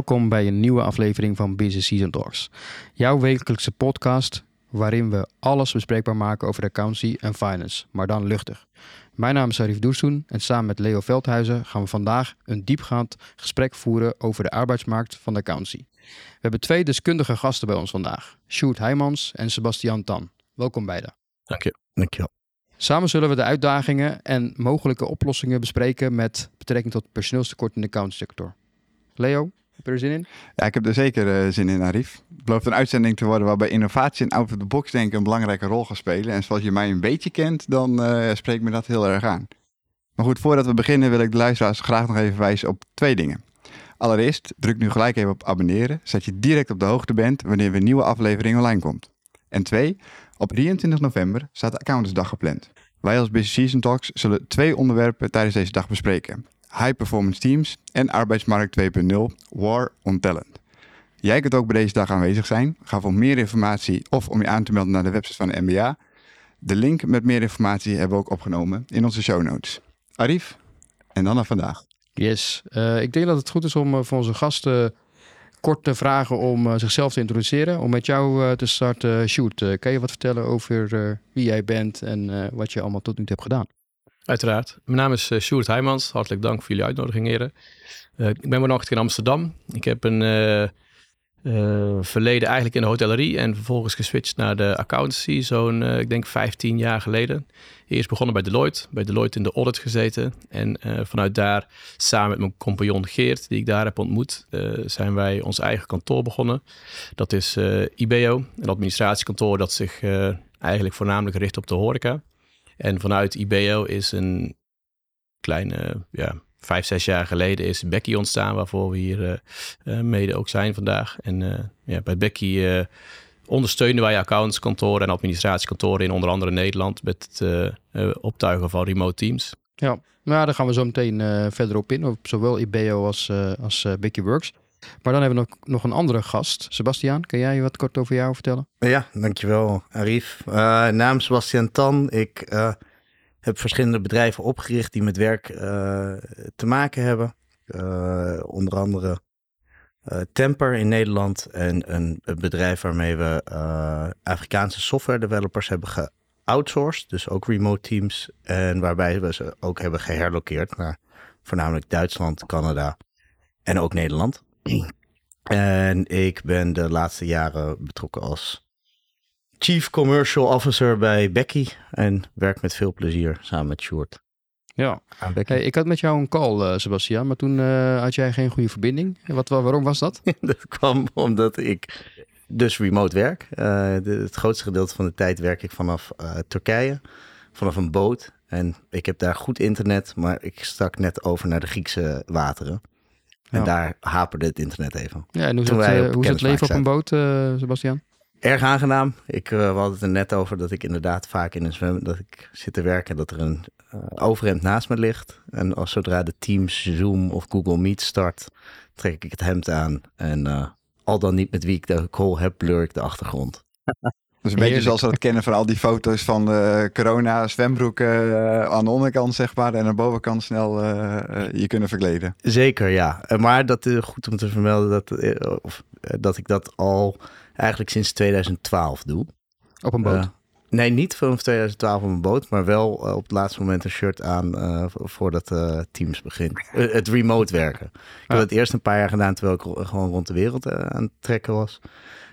Welkom bij een nieuwe aflevering van Business Season Talks. Jouw wekelijkse podcast waarin we alles bespreekbaar maken over accountancy en finance, maar dan luchtig. Mijn naam is Arif Doersoen en samen met Leo Veldhuizen gaan we vandaag een diepgaand gesprek voeren over de arbeidsmarkt van de accountancy. We hebben twee deskundige gasten bij ons vandaag, Sjoerd Heijmans en Sebastian Tan. Welkom beiden. Dank je. Dank je wel. Samen zullen we de uitdagingen en mogelijke oplossingen bespreken met betrekking tot personeelstekort in de accountsector. Leo, heb je er zin in? Ja, ik heb er zeker uh, zin in, Arif. Het belooft een uitzending te worden waarbij innovatie en out-of-the-box denken een belangrijke rol gaan spelen. En zoals je mij een beetje kent, dan uh, spreekt me dat heel erg aan. Maar goed, voordat we beginnen wil ik de luisteraars graag nog even wijzen op twee dingen. Allereerst, druk nu gelijk even op abonneren, zodat je direct op de hoogte bent wanneer weer een nieuwe aflevering online komt. En twee, op 23 november staat de Accountantsdag gepland. Wij als Business Season Talks zullen twee onderwerpen tijdens deze dag bespreken. High Performance Teams en Arbeidsmarkt 2.0 War on Talent. Jij kunt ook bij deze dag aanwezig zijn. Ga voor meer informatie of om je aan te melden naar de website van de MBA. De link met meer informatie hebben we ook opgenomen in onze show notes. Arif, en dan naar vandaag. Yes, uh, ik denk dat het goed is om uh, voor onze gasten kort te vragen om uh, zichzelf te introduceren. Om met jou te starten, Shoot. kan je wat vertellen over wie jij bent en wat je allemaal tot nu toe hebt gedaan? Uiteraard. Mijn naam is uh, Sjoerd Heijmans. Hartelijk dank voor jullie uitnodiging, heren. Uh, ik ben woonachtig in Amsterdam. Ik heb een uh, verleden eigenlijk in de hotellerie en vervolgens geswitcht naar de accountancy, zo'n, ik denk, 15 jaar geleden. Eerst begonnen bij Deloitte, bij Deloitte in de audit gezeten. En vanuit daar, samen met mijn compagnon Geert, die ik daar heb ontmoet, zijn wij ons eigen kantoor begonnen. Dat is IBEO, een administratiekantoor dat zich eigenlijk voornamelijk richt op de horeca. En vanuit IBEO is een kleine, ja, vijf, zes jaar geleden is Becky ontstaan, waarvoor we hier uh, uh, mede ook zijn vandaag. En uh, ja, bij Becky ondersteunen wij accountskantoren en administratiekantoren in onder andere Nederland met het optuigen van remote teams. Ja, nou, daar gaan we zo meteen verder op in, op zowel IBEO als, als Becky Works. Maar dan hebben we nog, nog een andere gast. Sebastiaan, kan jij wat kort over jou vertellen? Ja, dankjewel Arif. Uh, naam Sebastiaan Tan. Ik uh, heb verschillende bedrijven opgericht die met werk uh, te maken hebben. onder andere Temper in Nederland en een, een bedrijf waarmee we Afrikaanse software developers hebben geoutsourced. Dus ook remote teams. En waarbij we ze ook hebben geherlokeerd naar voornamelijk Duitsland, Canada en ook Nederland. En ik ben de laatste jaren betrokken als Chief Commercial Officer bij Becky. En werk met veel plezier samen met Short. Ja, hey, ik had met jou een call, uh, Sebastian, maar toen uh, had jij geen goede verbinding. Wat, waarom was dat? dat kwam omdat ik dus remote werk. Uh, de, het grootste gedeelte van de tijd werk ik vanaf Turkije, vanaf een boot. En ik heb daar goed internet, maar ik stak net over naar de Griekse wateren. En daar haperde het internet even. Ja, en hoe is, het, uh, hoe is het leven op een boot, uh, Sebastian? Erg aangenaam. Ik, uh, we hadden het er net over dat ik inderdaad vaak in een zwem... dat ik zit te werken dat er een overhemd naast me ligt. En als zodra de Teams, Zoom of Google Meet start... trek ik het hemd aan. En al dan niet met wie ik de call heb, blur ik de achtergrond. Dus een beetje zoals we dat kennen van al die foto's van de corona zwembroeken uh, aan de onderkant, zeg maar. En aan de bovenkant snel uh, uh, je kunnen verkleden. Zeker, ja. Maar dat is goed om te vermelden dat, of, dat ik dat al eigenlijk sinds 2012 doe. Op een boot? nee, niet vanaf 2012 op een boot, maar wel op het laatste moment een shirt aan voordat Teams begint. het remote werken. Ik heb het eerst een paar jaar gedaan terwijl ik gewoon rond de wereld aan het trekken was.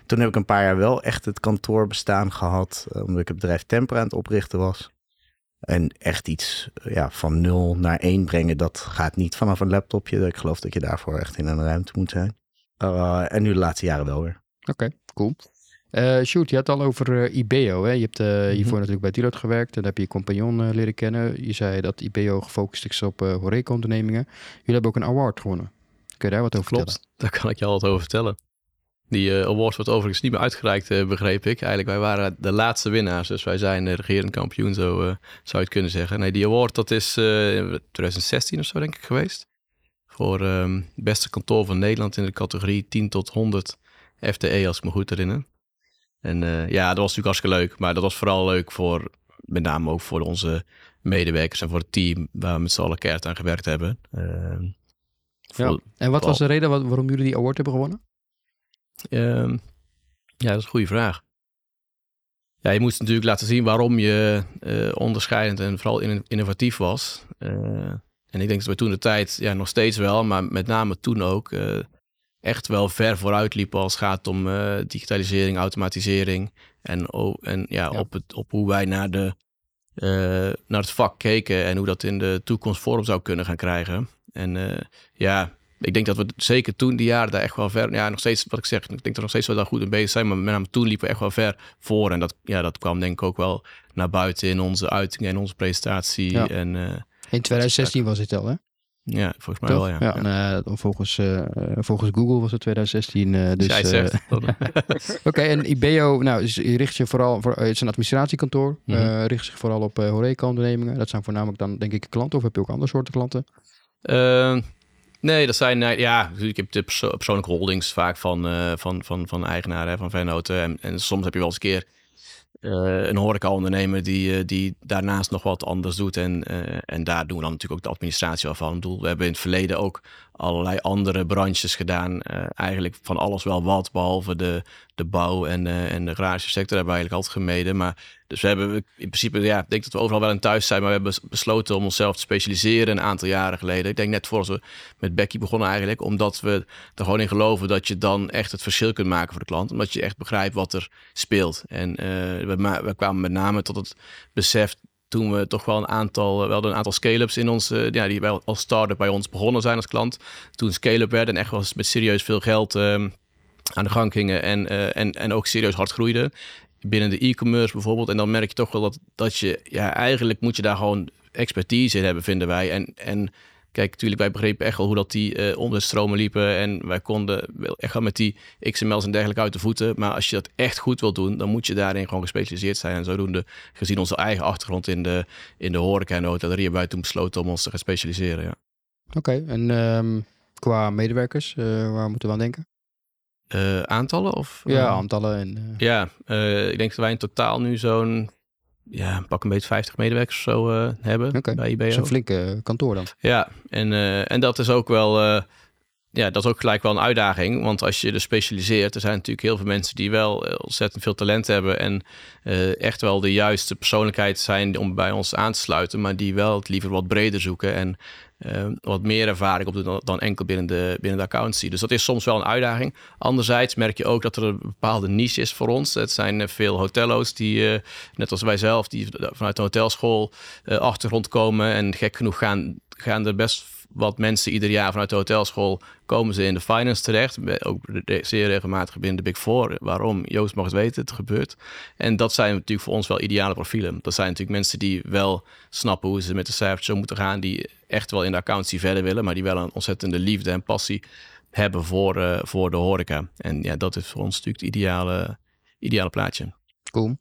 Toen heb ik een paar jaar wel echt het kantoor bestaan gehad, eh, omdat ik het bedrijf Temper aan het oprichten was. En echt iets ja, van nul naar één brengen, dat gaat niet vanaf een laptopje. Ik geloof dat je daarvoor echt in een ruimte moet zijn. Uh, en nu de laatste jaren wel weer. Oké, okay, cool. Uh, Shoot, je had al over uh, IBEO. Hè? Je hebt uh, hiervoor mm -hmm. natuurlijk bij Deloitte gewerkt. En dan heb je je compagnon leren kennen. Je zei dat IBEO gefocust is op horeca-ondernemingen. Jullie hebben ook een award gewonnen. Kun je daar wat over Klopt, vertellen? daar kan ik je al wat over vertellen. Die uh, awards wordt overigens niet meer uitgereikt, uh, begreep ik. Eigenlijk, wij waren de laatste winnaars. Dus wij zijn de regerend kampioen, zo uh, zou je het kunnen zeggen. Nee, die award, dat is 2016 of zo, denk ik, geweest. Voor um, beste kantoor van Nederland in de categorie 10 tot 100 FTE, als ik me goed herinner. En ja, dat was natuurlijk hartstikke leuk. Maar dat was vooral leuk voor, met name ook voor onze medewerkers en voor het team waar we met z'n allen keihard aan gewerkt hebben. Ehm, Voor- En wat was de reden wa- waarom jullie die award hebben gewonnen? Ehm, ja, dat is een goede vraag. Ja, je moest natuurlijk laten zien waarom je eh, onderscheidend en vooral in- innovatief was. Eh, en ik denk dat we toen de tijd, ja, nog steeds wel, maar met name toen ook, eh, echt wel ver vooruit liepen als het gaat om digitalisering, automatisering. En, en ja, Ja. Op, het, op hoe wij naar, de, naar het vak keken en hoe dat in de toekomst vorm zou kunnen gaan krijgen. En ja, ik denk dat we zeker toen die jaren daar echt wel ver, ja, nog steeds wat ik zeg, ik denk dat we nog steeds wel daar goed in bezig zijn, maar met name toen liepen we echt wel ver voor. En dat, ja, dat kwam denk ik ook wel naar buiten in onze uitingen en onze presentatie. Ja. En eh, In 2016 was dit al, hè? ja, volgens mij Toch? wel, ja. en, eh, volgens, eh, volgens Google was het 2016. eh, dus, jij het eh, zegt, Oké, en IBEO, nou, richt je vooral voor, het is een administratiekantoor, eh, richt zich vooral op eh horeca-ondernemingen. Dat zijn voornamelijk dan, denk ik, klanten, of heb je ook andere soorten klanten? Nee, dat zijn, ja, ik heb de perso- persoonlijke holdings vaak van, eh, van, van, van eigenaren, van vennoten. En, en soms heb je wel eens een keer eh, een horeca-ondernemer die, eh, die daarnaast nog wat anders doet. En, en daar doen we dan natuurlijk ook de administratie wel van. Ik we hebben in het verleden ook allerlei andere branches gedaan. Eh, eigenlijk van alles wel wat, behalve de, de bouw en, eh, en de garage sector hebben we eigenlijk altijd gemeden. Maar dus we hebben in principe, ja, ik denk dat we overal wel in thuis zijn, maar we hebben bes- besloten om onszelf te specialiseren een aantal jaren geleden. Ik denk net voor we met Becky begonnen eigenlijk, omdat we er gewoon in geloven dat je dan echt het verschil kunt maken voor de klant. Omdat je echt begrijpt wat er speelt. En eh, we, we kwamen met name tot het besef toen we toch wel een aantal, we hadden een aantal scale-ups in ons, eh, ja, die wel als start-up bij ons begonnen zijn als klant. Toen scale-up werden en echt wel met serieus veel geld ehm, aan de gang gingen en, eh, en, en ook serieus hard groeiden. Binnen de e-commerce bijvoorbeeld. En dan merk je toch wel dat, dat je, ja, eigenlijk moet je daar gewoon expertise in hebben, vinden wij. En, en kijk, natuurlijk, wij begrepen echt wel hoe dat die eh omzetstromen liepen. En wij konden echt wel met die XML's en dergelijke uit de voeten. Maar als je dat echt goed wilt doen, dan moet je daarin gewoon gespecialiseerd zijn. En zodoende, gezien onze eigen achtergrond in de, in de horeca en de hotellerie, hebben wij toen besloten om ons te gaan specialiseren. Ja. Oké, en ehm, qua medewerkers, eh, waar moeten we aan denken? Eh, aantallen? Of, Ja, aantallen en... Ja, ik denk dat wij in totaal nu zo'n, ja, pak een beetje 50 medewerkers of zo eh, hebben Oké, bij IBO. een flinke kantoor dan. Ja, en, eh, en dat is ook wel, eh, ja, dat is ook gelijk wel een uitdaging. Want als je er specialiseert, er zijn natuurlijk heel veel mensen die wel eh, ontzettend veel talent hebben en eh, echt wel de juiste persoonlijkheid zijn om bij ons aan te sluiten, maar die wel het liever wat breder zoeken en eh, wat meer ervaring op dan, dan enkel binnen de, binnen de accountancy. Dus dat is soms wel een uitdaging. Anderzijds merk je ook dat er een bepaalde niche is voor ons. Het zijn eh, veel hotello's die, eh, net als wij zelf, die vanuit de hotelschool eh, achtergrond komen. En gek genoeg gaan, gaan er best wat mensen ieder jaar vanuit de hotelschool komen ze in de finance terecht. Ook zeer regelmatig binnen de Big Four. Waarom? Joost mag het weten, het gebeurt. En dat zijn natuurlijk voor ons wel ideale profielen. Dat zijn natuurlijk mensen die wel snappen hoe ze met de cijfers zo moeten gaan. Die echt wel in de accountancy verder willen, maar die wel een ontzettende liefde en passie hebben voor, eh, voor de horeca. En ja, dat is voor ons natuurlijk het ideale, ideale plaatje. Cool.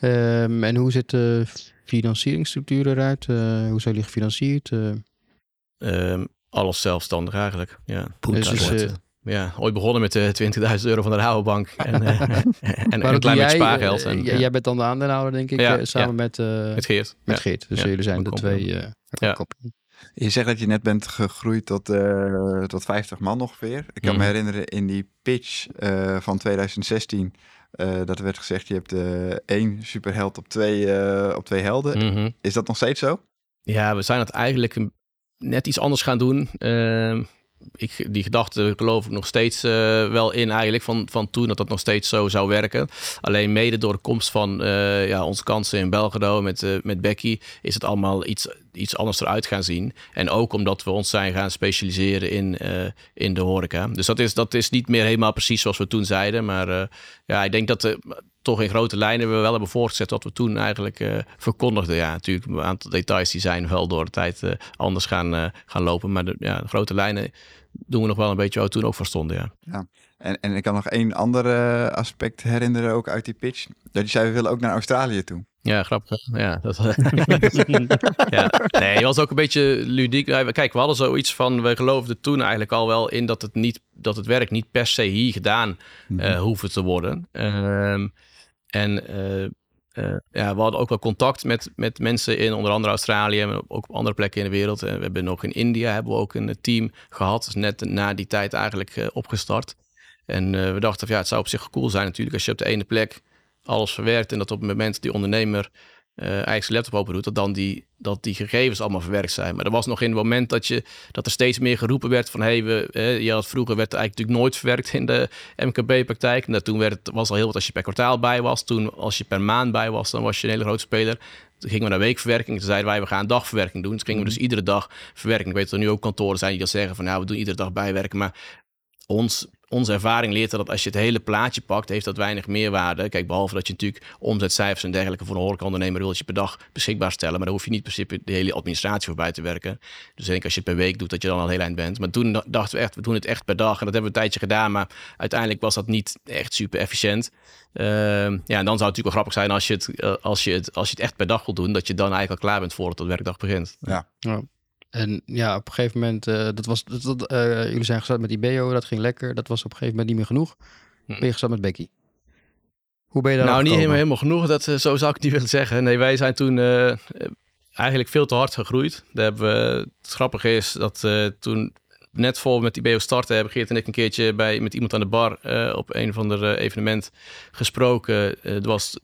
Ehm, en hoe ziet de financieringsstructuur eruit? Eh, hoe zijn jullie gefinancierd? Eh, Ehm, alles zelfstandig eigenlijk. Ja. Dus eh, eh, ja, ooit begonnen met de 20.000 euro van de Rabobank. En, eh, en, een klein beetje jij, spaargeld. eh, En, ja, Jij bent dan de aandeelhouder, denk ik, Ja, eh, samen met, eh, met Geert. met ja. Geert. Dus Ja, jullie zijn de twee eh Ja. koppelen. Je zegt dat je net bent gegroeid tot, eh, tot 50 man ongeveer. Ik kan me Mhm. herinneren in die pitch eh, van 2016... eh, dat er werd gezegd, je hebt eh, één superheld op twee, eh, op twee helden. Mhm. Is dat nog steeds zo? Ja, we zijn het eigenlijk een- net iets anders gaan doen. Ehm, ik, die gedachte geloof ik nog steeds eh, wel in eigenlijk van, van toen dat dat nog steeds zo zou werken. Alleen mede door de komst van eh, ja, onze kansen in Belgrado met, eh, met Becky is het allemaal iets, iets anders eruit gaan zien. En ook omdat we ons zijn gaan specialiseren in, eh, in de horeca. Dus dat is, dat is niet meer helemaal precies zoals we toen zeiden. Maar eh, ja, ik denk dat eh, toch in grote lijnen we wel hebben voortgezet wat we toen eigenlijk verkondigden. Ja, natuurlijk een aantal details die zijn wel door de tijd anders gaan, gaan lopen. Maar de, ja, de grote lijnen doen we nog wel een beetje waar we toen ook voor stonden. Ja. En, en ik kan nog één ander eh, aspect herinneren ook uit die pitch. Dat je zei, we willen ook naar Australië toe. Ja, grappig. Ja, dat, ja. Nee, het was ook een beetje ludiek. Ja, Kijk, we hadden zoiets van, we geloofden toen eigenlijk al wel in dat het, niet, dat het werk niet per se hier gedaan eh hoefde te worden. Ehm, en eh, eh, ja, we hadden ook wel contact met, met mensen in onder andere Australië, maar ook op andere plekken in de wereld. En we hebben nog in India hebben we ook een team gehad, net na die tijd eigenlijk opgestart. En we dachten van ja, het zou op zich cool zijn natuurlijk als je op de ene plek alles verwerkt en dat op het moment die ondernemer uh, eigenlijk zijn laptop open doet, dat dan die, dat die gegevens allemaal verwerkt zijn. Maar er was nog in het moment dat, je, dat er steeds meer geroepen werd van hey, we, eh, je had vroeger werd eigenlijk natuurlijk nooit verwerkt in de MKB-praktijk. En toen werd het, was al heel wat als je per kwartaal bij was. Toen als je per maand bij was, dan was je een hele grote speler. Toen gingen we naar weekverwerking. Toen zeiden wij, we gaan dagverwerking doen. Toen gingen we dus iedere dag verwerking. Ik weet dat er nu ook kantoren zijn die dat zeggen van nou, we doen iedere dag bijwerken. Maar ons onze ervaring leert dat als je het hele plaatje pakt, heeft dat weinig meerwaarde. Kijk, behalve dat je natuurlijk omzetcijfers en dergelijke voor een horecaondernemer wil je per dag beschikbaar stellen. Maar dan hoef je niet in principe de hele administratie voorbij te werken. Dus ik denk als je het per week doet, dat je dan al heel eind bent. Maar toen dachten we echt, we doen het echt per dag. En dat hebben we een tijdje gedaan, maar uiteindelijk was dat niet echt super efficiënt. Uh, ja, en dan zou het natuurlijk wel grappig zijn als je, het, uh, als, je het, als je het echt per dag wil doen, dat je dan eigenlijk al klaar bent voordat de werkdag begint. Ja. ja. En ja, op een gegeven moment, uh, dat was, dat, dat, uh, jullie zijn gestart met IBEO, dat ging lekker. Dat was op een gegeven moment niet meer genoeg. Hm. Ben je gestart met Becky? Hoe ben je daar Nou, niet helemaal, helemaal genoeg. Dat, uh, zo zou ik niet willen zeggen. Nee, wij zijn toen eigenlijk veel te hard gegroeid. Daar hebben we, het grappige is dat toen net voor met IBEO starten hebben Geert en ik een keertje bij, met iemand aan de bar op een van de evenement gesproken. Het was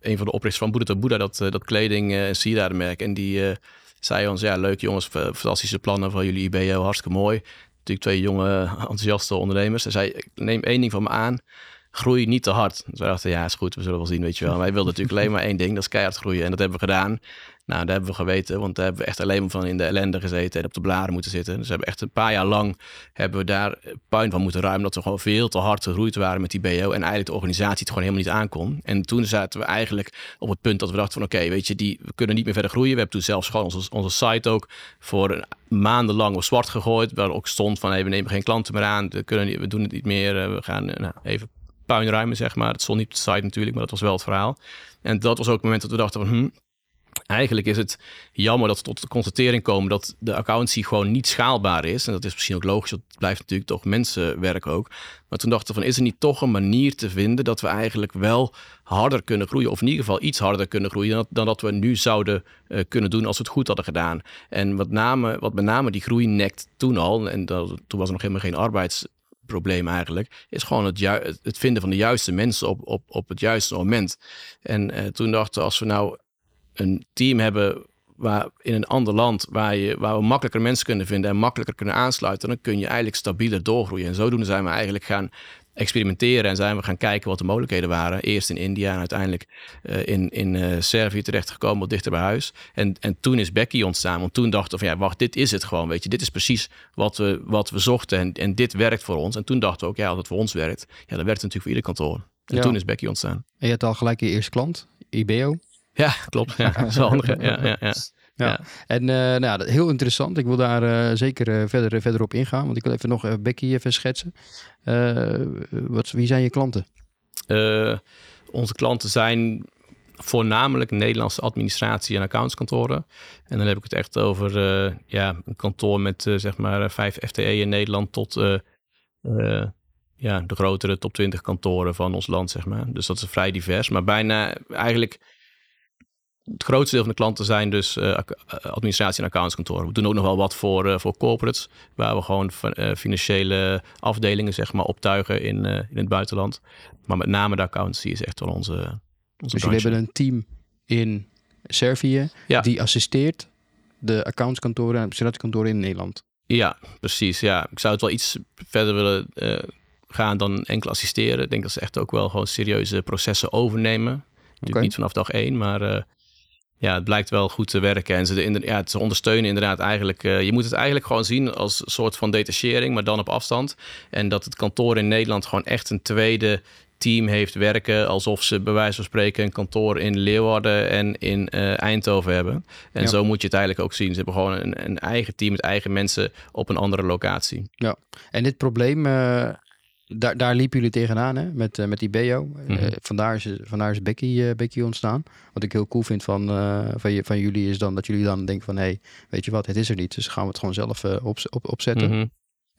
een van de oprichters van Boeddha Boeddha, dat, dat kleding en sieradenmerk. En die zei ons, ja leuk jongens, fantastische plannen van jullie IBO, hartstikke mooi. Natuurlijk twee jonge enthousiaste ondernemers. Hij zei, neem één ding van me aan, groei niet te hard. Dus wij dachten, ja is goed, we zullen wel zien, weet je wel. Wij wilden natuurlijk alleen maar één ding, dat is keihard groeien. En dat hebben we gedaan. Nou, daar hebben we geweten, want daar hebben we echt alleen maar van in de ellende gezeten en op de blaren moeten zitten. Dus we hebben echt een paar jaar lang hebben we daar puin van moeten ruimen, dat we gewoon veel te hard gegroeid waren met die BO en eigenlijk de organisatie het gewoon helemaal niet aankon. En toen zaten we eigenlijk op het punt dat we dachten van oké, weet je, die, we kunnen niet meer verder groeien. We hebben toen zelfs gewoon onze, onze site ook voor maandenlang op zwart gegooid, waar ook stond van we nemen geen klanten meer aan, we, kunnen, we doen het niet meer, we gaan nou, even puin ruimen, zeg maar. Het stond niet op de site natuurlijk, maar dat was wel het verhaal. En dat was ook het moment dat we dachten van, hm, Eigenlijk is het jammer dat we tot de constatering komen dat de accountancy gewoon niet schaalbaar is. En dat is misschien ook logisch, het blijft natuurlijk toch mensenwerk ook. Maar toen dachten we van, is er niet toch een manier te vinden dat we eigenlijk wel harder kunnen groeien. Of in ieder geval iets harder kunnen groeien dan, dan dat we nu zouden uh, kunnen doen als we het goed hadden gedaan. En wat, name, wat met name die groei nekt toen al, en dat, toen was er nog helemaal geen arbeidsprobleem eigenlijk, is gewoon het, het, vinden van de juiste mensen op, op, op het juiste moment. En uh, toen dachten we, als we nou een team hebben waar, in een ander land waar, je, waar we makkelijker mensen kunnen vinden en makkelijker kunnen aansluiten, dan kun je eigenlijk stabieler doorgroeien. En zodoende zijn we eigenlijk gaan experimenteren en zijn we gaan kijken wat de mogelijkheden waren. Eerst in India en uiteindelijk uh, in, in uh, Servië terechtgekomen, wat dichter bij huis. En, en toen is Becky ontstaan, want toen dachten we van ja, wacht, dit is het gewoon, weet je. Dit is precies wat we, wat we zochten en, en dit werkt voor ons. En toen dachten we ook, ja, als het voor ons werkt, ja, dan werkt het natuurlijk voor ieder kantoor. En ja. toen is Becky ontstaan. En je had al gelijk je eerste klant, IBO. Ja, klopt. Ja, dat is wel handig. Ja, ja, ja. Ja. En uh, nou ja, heel interessant. Ik wil daar uh, zeker uh, verder, verder op ingaan. Want ik wil even nog Becky even schetsen. wat, wie zijn je klanten? onze klanten zijn voornamelijk Nederlandse administratie- en accountskantoren. En dan heb ik het echt over ja, een kantoor met zeg maar vijf FTE in Nederland tot ja, de grotere top 20 kantoren van ons land, zeg maar. Dus dat is vrij divers. Maar bijna eigenlijk het grootste deel van de klanten zijn dus uh, administratie- en accountskantoren. We doen ook nog wel wat voor, uh, voor corporates, waar we gewoon uh, financiële afdelingen zeg maar, optuigen in, in het buitenland. Maar met name de accountancy is echt wel onze, onze Dus jullie hebben een team in Servië ja. die assisteert de accountskantoren en administratiekantoren in Nederland. Ja, precies. Ja. Ik zou het wel iets verder willen gaan dan enkel assisteren. Ik denk dat ze echt ook wel gewoon serieuze processen overnemen. Natuurlijk okay. niet vanaf dag één, maar ja, het blijkt wel goed te werken. En ze, ja, ze ondersteunen inderdaad eigenlijk. Uh, je moet het eigenlijk gewoon zien als een soort van detachering, maar dan op afstand. En dat het kantoor in Nederland gewoon echt een tweede team heeft werken. Alsof ze bij wijze van spreken een kantoor in Leeuwarden en in uh, Eindhoven hebben. En ja. zo moet je het eigenlijk ook zien. Ze hebben gewoon een, een, eigen team met eigen mensen op een andere locatie. Ja, en dit probleem. Uh daar, daar liepen jullie tegenaan hè? Met, uh, met die BO. Mm -hmm. uh, vandaar, is, vandaar is Becky, uh, Becky ontstaan. Wat ik heel cool vind van, van, je, van jullie is dan dat jullie dan denken van... hé, hey, weet je wat, het is er niet. Dus gaan we het gewoon zelf op, op, opzetten. Mm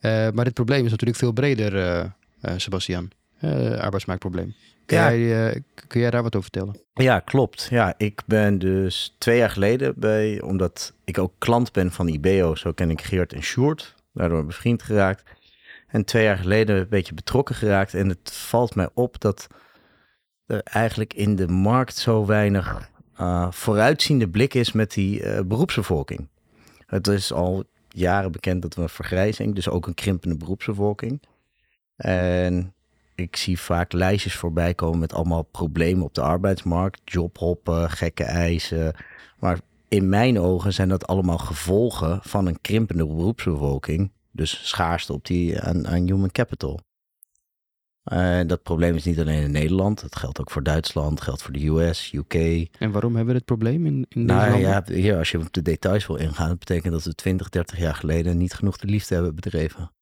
-hmm. maar dit probleem is natuurlijk veel breder, Sebastian. eh arbeidsmarktprobleem. Kun, Ja. jij, eh, kun jij daar wat over vertellen? Ja, klopt. Ja, ik ben dus twee jaar geleden bij, omdat ik ook klant ben van IBEO, zo ken ik Geert en Sjoerd, daardoor bevriend geraakt. En twee jaar geleden een beetje betrokken geraakt. En het valt mij op dat er eigenlijk in de markt zo weinig eh, vooruitziende blik is met die eh, beroepsbevolking. Het is al jaren bekend dat we een vergrijzing, dus ook een krimpende beroepsbevolking. En ik zie vaak lijstjes voorbij komen met allemaal problemen op de arbeidsmarkt. Jobhoppen, gekke eisen. Maar in mijn ogen zijn dat allemaal gevolgen van een krimpende beroepsbevolking. Dus schaarste op die, aan, aan human capital. En dat probleem is niet alleen in Nederland. Het geldt ook voor Duitsland, geldt voor de US, UK. En waarom hebben we dit probleem in, in Nou ja, hier, als je op de details wil ingaan, dat betekent dat we 20, 30 jaar geleden niet genoeg de liefde hebben bedreven.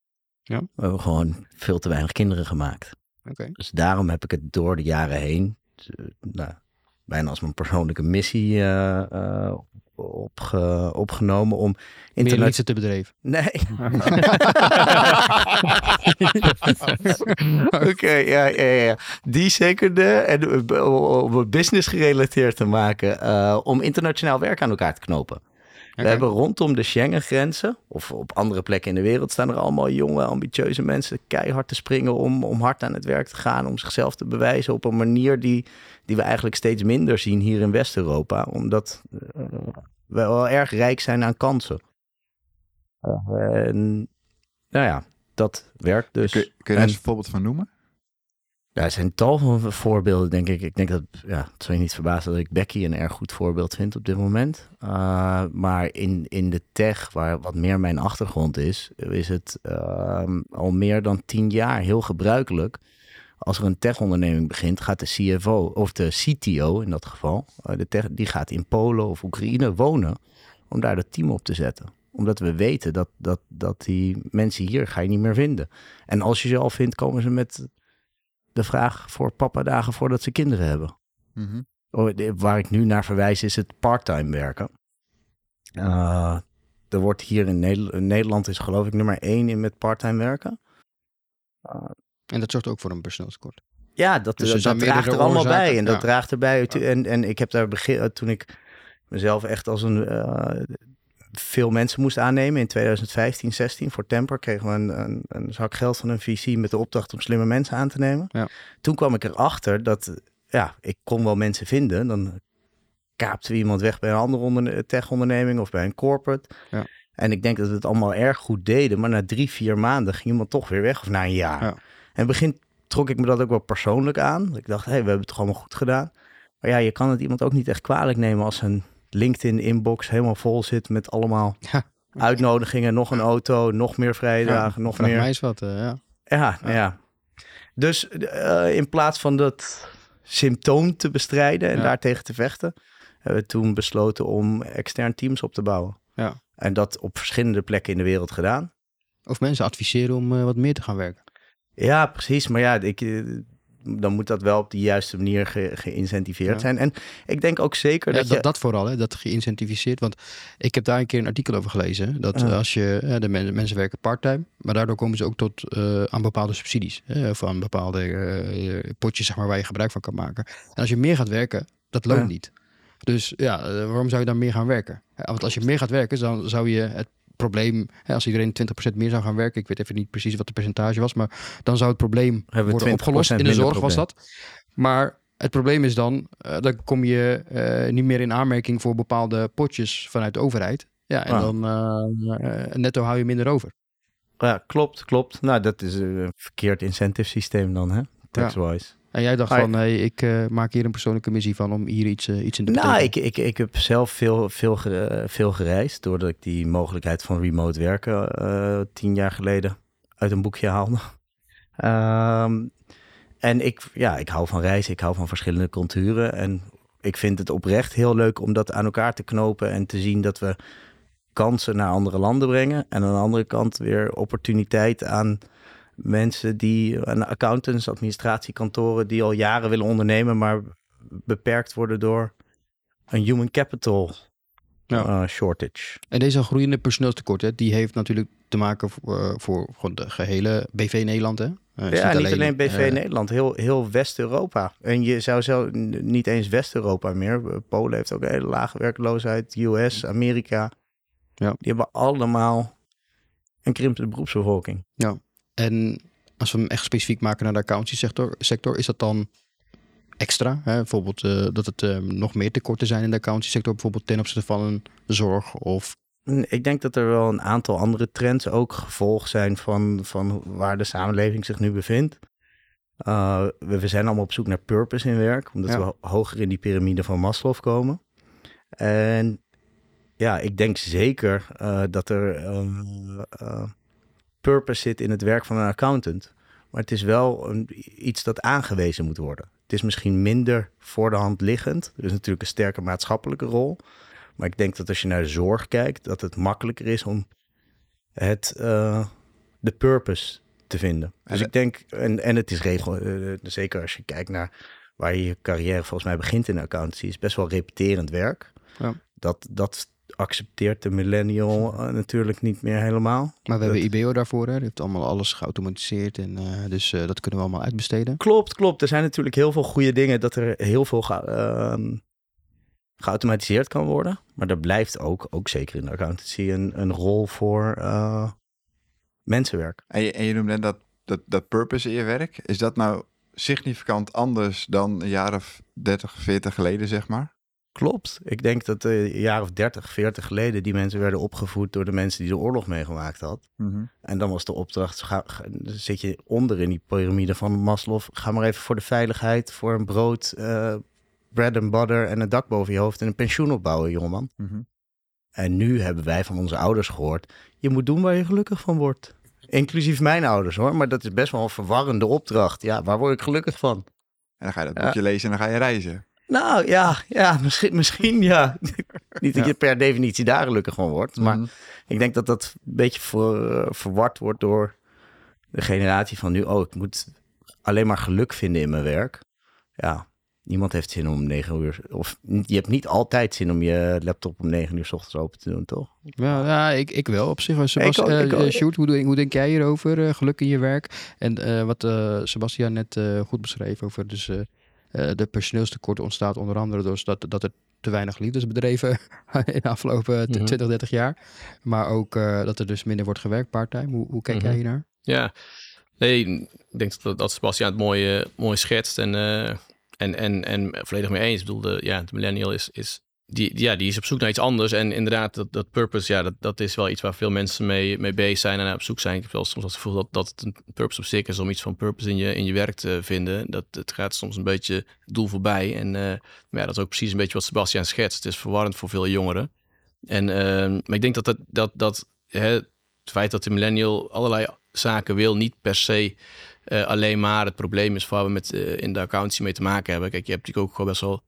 Ja. We hebben gewoon veel te weinig kinderen gemaakt. Oké. Dus daarom heb ik het door de jaren heen, eh, nou, bijna als mijn persoonlijke missie eh, opge- opgenomen om internet... te bedreven. Nee. Oké, ja, ja, ja. Die zeker de. En eh, om het business gerelateerd te maken. eh, om internationaal werk aan elkaar te knopen. We hebben rondom de Schengen-grenzen, of op andere plekken in de wereld, staan er allemaal jonge, ambitieuze mensen keihard te springen om, om hard aan het werk te gaan, om zichzelf te bewijzen op een manier die, die we eigenlijk steeds minder zien hier in West-Europa, omdat eh, wel erg rijk zijn aan kansen. Eh, en, nou ja, dat werkt dus. Kun, kun je daar eens een voorbeeld van noemen? Ja, er zijn tal van voorbeelden, denk ik. Ik denk dat, ja, het zou je niet verbazen dat ik Becky een erg goed voorbeeld vind op dit moment. Uh, maar in, in de tech, waar wat meer mijn achtergrond is, is het uh, al meer dan tien jaar heel gebruikelijk. Als er een tech-onderneming begint, gaat de CFO, of de CTO in dat geval, uh, de tech, die gaat in Polen of Oekraïne wonen om daar dat team op te zetten omdat we weten dat, dat, dat die mensen hier ga je niet meer vinden. En als je ze al vindt, komen ze met de vraag voor papa-dagen voordat ze kinderen hebben. Mm -hmm. Waar ik nu naar verwijs is het parttime werken. Uh, er wordt hier in Nederland, Nederland is geloof ik nummer één in met parttime werken. Uh, en dat zorgt ook voor een personeelskort. Ja, dat, dus dat, dat draagt er allemaal oorzaken. bij. En dat ja. draagt erbij. En, en ik heb daar begin, toen ik mezelf echt als een uh, veel mensen moest aannemen in 2015, 16 voor Temper kregen we een, een, een, zak geld van een VC met de opdracht om slimme mensen aan te nemen. Ja. Toen kwam ik erachter dat ja, ik kon wel mensen vinden. Dan kaapten we iemand weg bij een andere tech-onderneming of bij een corporate. Ja. En ik denk dat we het allemaal erg goed deden. Maar na drie, vier maanden ging iemand toch weer weg. Of na een jaar. Ja. Het begin trok ik me dat ook wel persoonlijk aan. Ik dacht, hé, hey, we hebben het toch allemaal goed gedaan. Maar ja, je kan het iemand ook niet echt kwalijk nemen als een LinkedIn-inbox helemaal vol zit met allemaal ja. uitnodigingen. Nog een auto, nog meer vrijdagen, ja, nog meer. mij eens wat, uh, ja. Ja, ja. ja. Dus uh, in plaats van dat symptoom te bestrijden en daartegen te vechten, hebben we toen besloten om extern teams op te bouwen. Ja. En dat op verschillende plekken in de wereld gedaan. Of mensen adviseren om uh, wat meer te gaan werken. Ja, precies. Maar ja, ik, dan moet dat wel op de juiste manier ge, geïncentiveerd ja. zijn. En ik denk ook zeker ja, dat, dat je... dat vooral, hè, dat geïncentiviseerd. Want ik heb daar een keer een artikel over gelezen. Dat ja. als je, de men, mensen werken parttime, maar daardoor komen ze ook tot uh, aan bepaalde subsidies. Hè, of aan bepaalde uh, potjes zeg maar, waar je gebruik van kan maken. En als je meer gaat werken, dat loont ja. niet. Dus ja, waarom zou je dan meer gaan werken? Want als je meer gaat werken, dan zou je het probleem, hè, als iedereen 20% meer zou gaan werken, ik weet even niet precies wat de percentage was, maar dan zou het probleem worden opgelost. In de zorg was dat. Maar het probleem is dan, uh, dan kom je uh, niet meer in aanmerking voor bepaalde potjes vanuit de overheid. Ja, en ah. dan uh, netto hou je minder over. Ja, klopt, klopt. Nou, dat is een verkeerd incentive systeem dan, hè? Tax-wise. Ja. En jij dacht maar, van, hey, ik uh, maak hier een persoonlijke missie van om hier iets, uh, iets in te Nou, ik, ik, ik heb zelf veel, veel, veel gereisd, doordat ik die mogelijkheid van remote werken uh, tien jaar geleden uit een boekje haalde. um, en ik, ja, ik hou van reizen, ik hou van verschillende culturen. En ik vind het oprecht heel leuk om dat aan elkaar te knopen en te zien dat we kansen naar andere landen brengen. En aan de andere kant weer opportuniteit aan mensen die, accountants, administratiekantoren, die al jaren willen ondernemen, maar beperkt worden door een human capital ja. uh, shortage. En deze groeiende personeelstekort, hè, die heeft natuurlijk te maken voor, uh, voor gewoon de gehele BV Nederland. Hè? Uh, dus ja, niet alleen, BV Nederland, heel, heel West-Europa. En je zou zo niet eens West-Europa meer. Polen heeft ook een hele lage werkloosheid. US, Amerika. Ja. Die hebben allemaal een krimpende beroepsbevolking. Ja, en als we hem echt specifiek maken naar de accountancy sector, sector is dat dan extra? Hè? Bijvoorbeeld uh, dat het uh, nog meer tekorten zijn in de accountancy sector, bijvoorbeeld ten opzichte van een zorg of... Ik denk dat er wel een aantal andere trends ook gevolg zijn van, van waar de samenleving zich nu bevindt. Uh, we, we, zijn allemaal op zoek naar purpose in werk, omdat ja. we hoger in die piramide van Maslow komen. En ja, ik denk zeker dat er purpose zit in het werk van een accountant. Maar het is wel een, iets dat aangewezen moet worden. Het is misschien minder voor de hand liggend. Er is natuurlijk een sterke maatschappelijke rol. Maar ik denk dat als je naar de zorg kijkt, dat het makkelijker is om het, uh, de purpose te vinden. Dus ik denk, en, en het is regel, uh, zeker als je kijkt naar waar je je carrière volgens mij begint in de accountancy, is best wel repeterend werk. Ja. Dat, dat accepteert de millennial uh, natuurlijk niet meer helemaal. Maar we hebben IBO daarvoor, hè? Die heeft allemaal alles geautomatiseerd en uh, dus uh, dat kunnen we allemaal uitbesteden. Klopt, klopt. Er zijn natuurlijk heel veel goede dingen dat er heel veel ga, ehm, geautomatiseerd kan worden. Maar er blijft ook, ook zeker in de accountancy, een, een rol voor mensenwerk. En je, en je noemde dat, dat, dat purpose in je werk. Is dat nou significant anders dan een jaar of 30, 40 geleden, zeg maar? Klopt. Ik denk dat een jaar of 30, 40 geleden die mensen werden opgevoed door de mensen die de oorlog meegemaakt had. Mhm. En dan was de opdracht, ga, zit je onder in die piramide van Maslow. Ga maar even voor de veiligheid, voor een brood, uh, bread and butter en een dak boven je hoofd en een pensioen opbouwen, jongeman. Mm En nu hebben wij van onze ouders gehoord, je moet doen waar je gelukkig van wordt. Inclusief mijn ouders hoor, maar dat is best wel een verwarrende opdracht. Ja, waar word ik gelukkig van? En dan ga je dat boekje lezen en dan ga je reizen. Nou ja, ja misschien, misschien ja. Niet dat je per definitie daar gelukkig van wordt. Maar Mhm. ik denk dat dat een beetje eh, verward wordt door de generatie van nu. Oh, ik moet alleen maar geluk vinden in mijn werk. Ja, niemand heeft zin om negen uur. Of je hebt niet altijd zin om je laptop om negen uur s ochtends open te doen, toch? Ja, ja ik, ik wel op zich. Sebast ook, ik eh. Sjoerd, hoe, denk- hoe denk jij hierover? eh, geluk in je werk. En eh, wat eh Sebastian net eh, goed beschreef over dus, eh, eh, de personeelstekort ontstaat onder andere door dat, dat er te weinig liefdesbedreven in de afgelopen t- Mhm. 20, 30 jaar. Maar ook eh, dat er dus minder wordt gewerkt part-time. Hoe, hoe kijk jij Mhm. hiernaar? Ja, nee, ik denk dat, dat Sebastian het mooi, eh, mooi schetst en, eh, en, en, en volledig mee eens. Ik bedoel, de, ja, de millennial is, is, die, ja, die is op zoek naar iets anders. En inderdaad, dat, dat purpose, ja, dat, dat is wel iets waar veel mensen mee, mee bezig zijn en naar op zoek zijn. Ik heb wel soms het gevoel dat, dat het een purpose op zich is om iets van purpose in je, in je werk te vinden. Dat het gaat soms een beetje doel voorbij. En eh, maar ja, dat is ook precies een beetje wat Sebastian schetst. Het is verwarrend voor veel jongeren. En, eh, maar ik denk dat, dat, dat, dat hè, het feit dat de millennial allerlei zaken wil, niet per se eh, alleen maar het probleem is waar we met in de accountancy mee te maken hebben. Kijk, je hebt natuurlijk ook gewoon best wel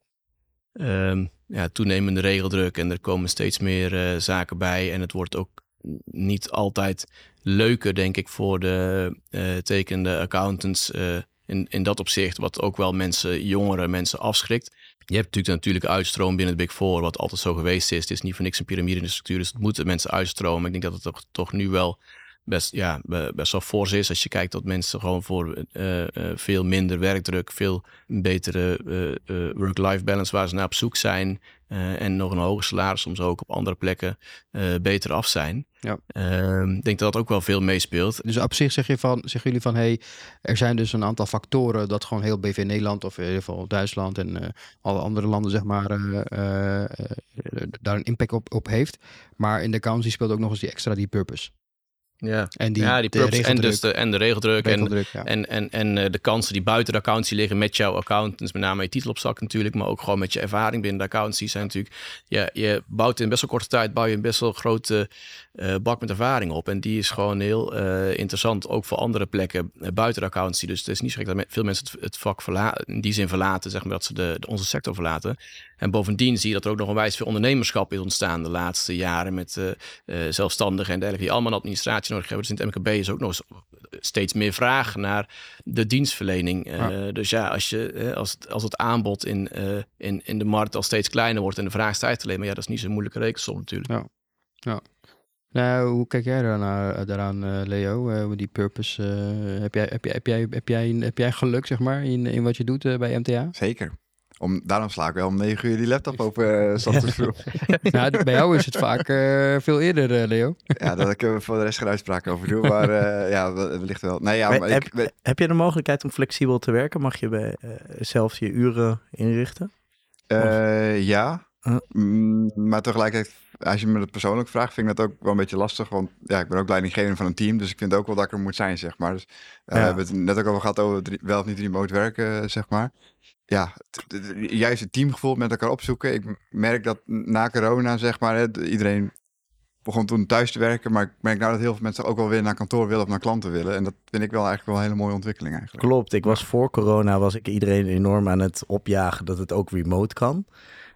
ehm, ja, toenemende regeldruk en er komen steeds meer eh, zaken bij. En het wordt ook niet altijd leuker, denk ik, voor de eh tekende accountants eh, in, in dat opzicht, wat ook wel mensen, jongere mensen afschrikt. Je hebt natuurlijk de natuurlijke uitstroom binnen het Big Four, wat altijd zo geweest is. Het is niet voor niks een piramide in de structuur, dus het moeten mensen uitstromen. Ik denk dat het toch, toch nu wel best, ja, be- best wel fors is. Als je kijkt dat mensen gewoon voor eh, eh, veel minder werkdruk, veel betere eh, work-life balance waar ze naar op zoek zijn. en nog een hoger salaris, soms ook op andere plekken beter af zijn. Ja. Ehm, ik denk dat dat ook wel veel meespeelt. Dus op zich zeg je van, zeggen jullie van, hey, er zijn dus een aantal factoren dat gewoon heel BV Nederland of in ieder geval Duitsland en alle andere landen zeg maar daar een impact op, op heeft. Maar in de accountancy speelt ook nog eens die extra die purpose. Ja, En die, ja die de en, regeldruk, dus de, en de regeldruk. En, ja. En, en, en eh, de kansen die buiten de accountancy liggen met jouw accountants, met name je titel op zak natuurlijk, maar ook gewoon met je ervaring binnen de accountancy zijn natuurlijk, je, je bouwt in best wel korte tijd, bouw je een best wel grote eh, bak met ervaring op. En die is gewoon heel eh, interessant, ook voor andere plekken buiten de accountancy. Dus het is niet zo gek dat me- veel mensen het, het vak verlaten, in die zin verlaten, zeg maar, dat ze de, de- onze sector verlaten. En bovendien zie je dat er ook nog onwijs veel ondernemerschap is ontstaan de laatste jaren met eh, eh, zelfstandigen en dergelijke, die allemaal een administratie nodig hebben. Dus in het MKB is ook nog steeds meer vraag naar de dienstverlening. Eh, Dus ja, als, je, als, het, als het aanbod in, eh, in, in de markt al steeds kleiner wordt en de vraag stijgt alleen maar, ja, dat is niet zo'n moeilijke rekensom natuurlijk. Nou, hoe kijk jij daaraan, daaraan Leo? Die purpose. eh, heb, jij, heb, jij, heb, jij, heb, jij, heb jij geluk, zeg maar, in, in wat je doet bij MTA? Zeker. Om, daarom sla ik wel om negen uur die laptop open, uh, vroeg. nou, bij jou is het vaak eh, veel eerder, eh, Leo. Ja, daar kunnen we voor de rest geen uitspraak over doen. Maar eh, ja, wel- wellicht wel. Nee, ja, Maar maar heb- ik, Heb je de mogelijkheid om flexibel te werken? Mag je bij, eh, zelf je uren inrichten? Eh, ja, Huh? Mm, maar tegelijkertijd, als je me dat persoonlijk vraagt, vind ik dat ook wel een beetje lastig. Want ja, ik ben ook leidinggever van een team, dus ik vind ook wel dat ik er moet zijn, zeg maar. Dus, eh, Ja. We hebben het net ook over gehad over drie- wel of niet remote werken, zeg maar. Ja, juist het teamgevoel met elkaar opzoeken. Ik merk dat na corona, zeg maar, hè, iedereen begon toen thuis te werken. Maar ik merk nou dat heel veel mensen ook wel weer naar kantoor willen of naar klanten willen. En dat vind ik wel eigenlijk wel een hele mooie ontwikkeling eigenlijk. Klopt, ik was voor corona was ik iedereen enorm aan het opjagen dat het ook remote kan.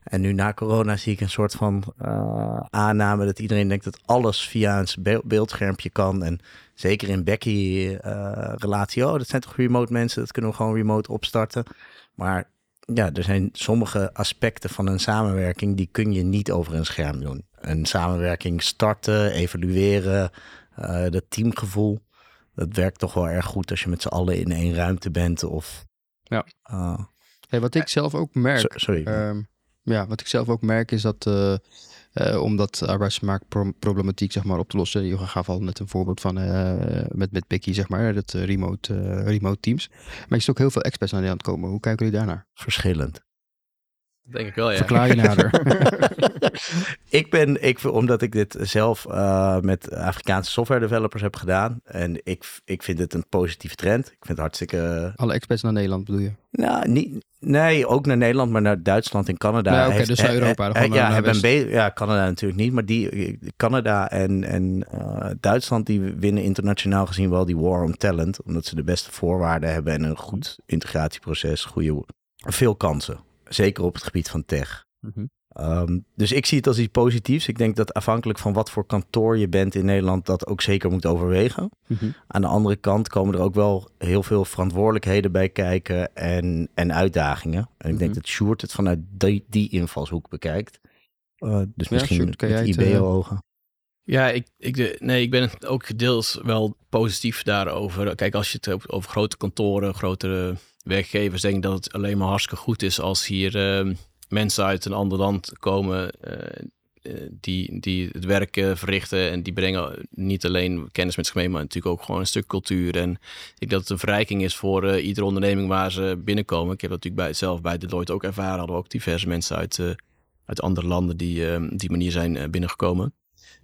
En nu na corona zie ik een soort van eh, aanname dat iedereen denkt dat alles via een be- beeldschermpje kan. En zeker in Becky-relatie, oh, dat zijn toch remote mensen, dat kunnen we gewoon remote opstarten. Maar ja, er zijn sommige aspecten van een samenwerking die kun je niet over een scherm doen. Een samenwerking starten, evalueren, eh dat teamgevoel. Dat werkt toch wel erg goed als je met z'n allen in één ruimte bent. Of, Ja. eh, Hey, wat ik zelf ook merk. so- sorry. Ehm, ja, wat ik zelf ook merk is dat eh, eh, om dat arbeidsmarktproblematiek zeg maar, op te lossen. Je gaf al net een voorbeeld van eh, met, met Becky, zeg maar, dat eh, remote, remote teams. Maar je ziet ook heel veel experts naar Nederland komen. Hoe kijken jullie daarnaar? verschillend. Denk ik wel, ja. Verklaar je nader. ik ben, ik, omdat ik dit zelf eh, met Afrikaanse software developers heb gedaan. En ik, ik vind het een positieve trend. Ik vind het hartstikke. Alle experts naar Nederland bedoel je? Nou, niet, nee, ook naar Nederland, maar naar Duitsland en Canada. Ja, oké, dus naar eh, Europa, eh, gewoon ja, hebben be- ja, Canada natuurlijk niet. Maar die, eh, Canada en, en eh, Duitsland die winnen internationaal gezien wel die war on talent. Omdat ze de beste voorwaarden hebben en een goed integratieproces. Goede, veel kansen. Zeker op het gebied van tech. Ehm, dus ik zie het als iets positiefs. Ik denk dat afhankelijk van wat voor kantoor je bent in Nederland, dat ook zeker moet overwegen. Mhm. Aan de andere kant komen er ook wel heel veel verantwoordelijkheden bij kijken en, en uitdagingen. En ik denk Mhm. dat Sjoerd het vanuit die, die invalshoek bekijkt. Uh, dus Ja, misschien Sjoerd, met, kan jij het, eh, IBO-ogen. Ja, ik, ik, nee, ik ben ook deels wel positief daarover. Kijk, als je het hebt over grote kantoren, grotere werkgevers, denk ik dat het alleen maar hartstikke goed is als hier eh, mensen uit een ander land komen eh, eh, die, die het werk eh, verrichten. En die brengen niet alleen kennis met zich mee, maar natuurlijk ook gewoon een stuk cultuur. En ik denk dat het een verrijking is voor iedere onderneming waar ze binnenkomen. Ik heb dat natuurlijk bij, zelf bij Deloitte ook ervaren. Hadden we ook diverse mensen uit, uit andere landen die op die manier zijn binnengekomen.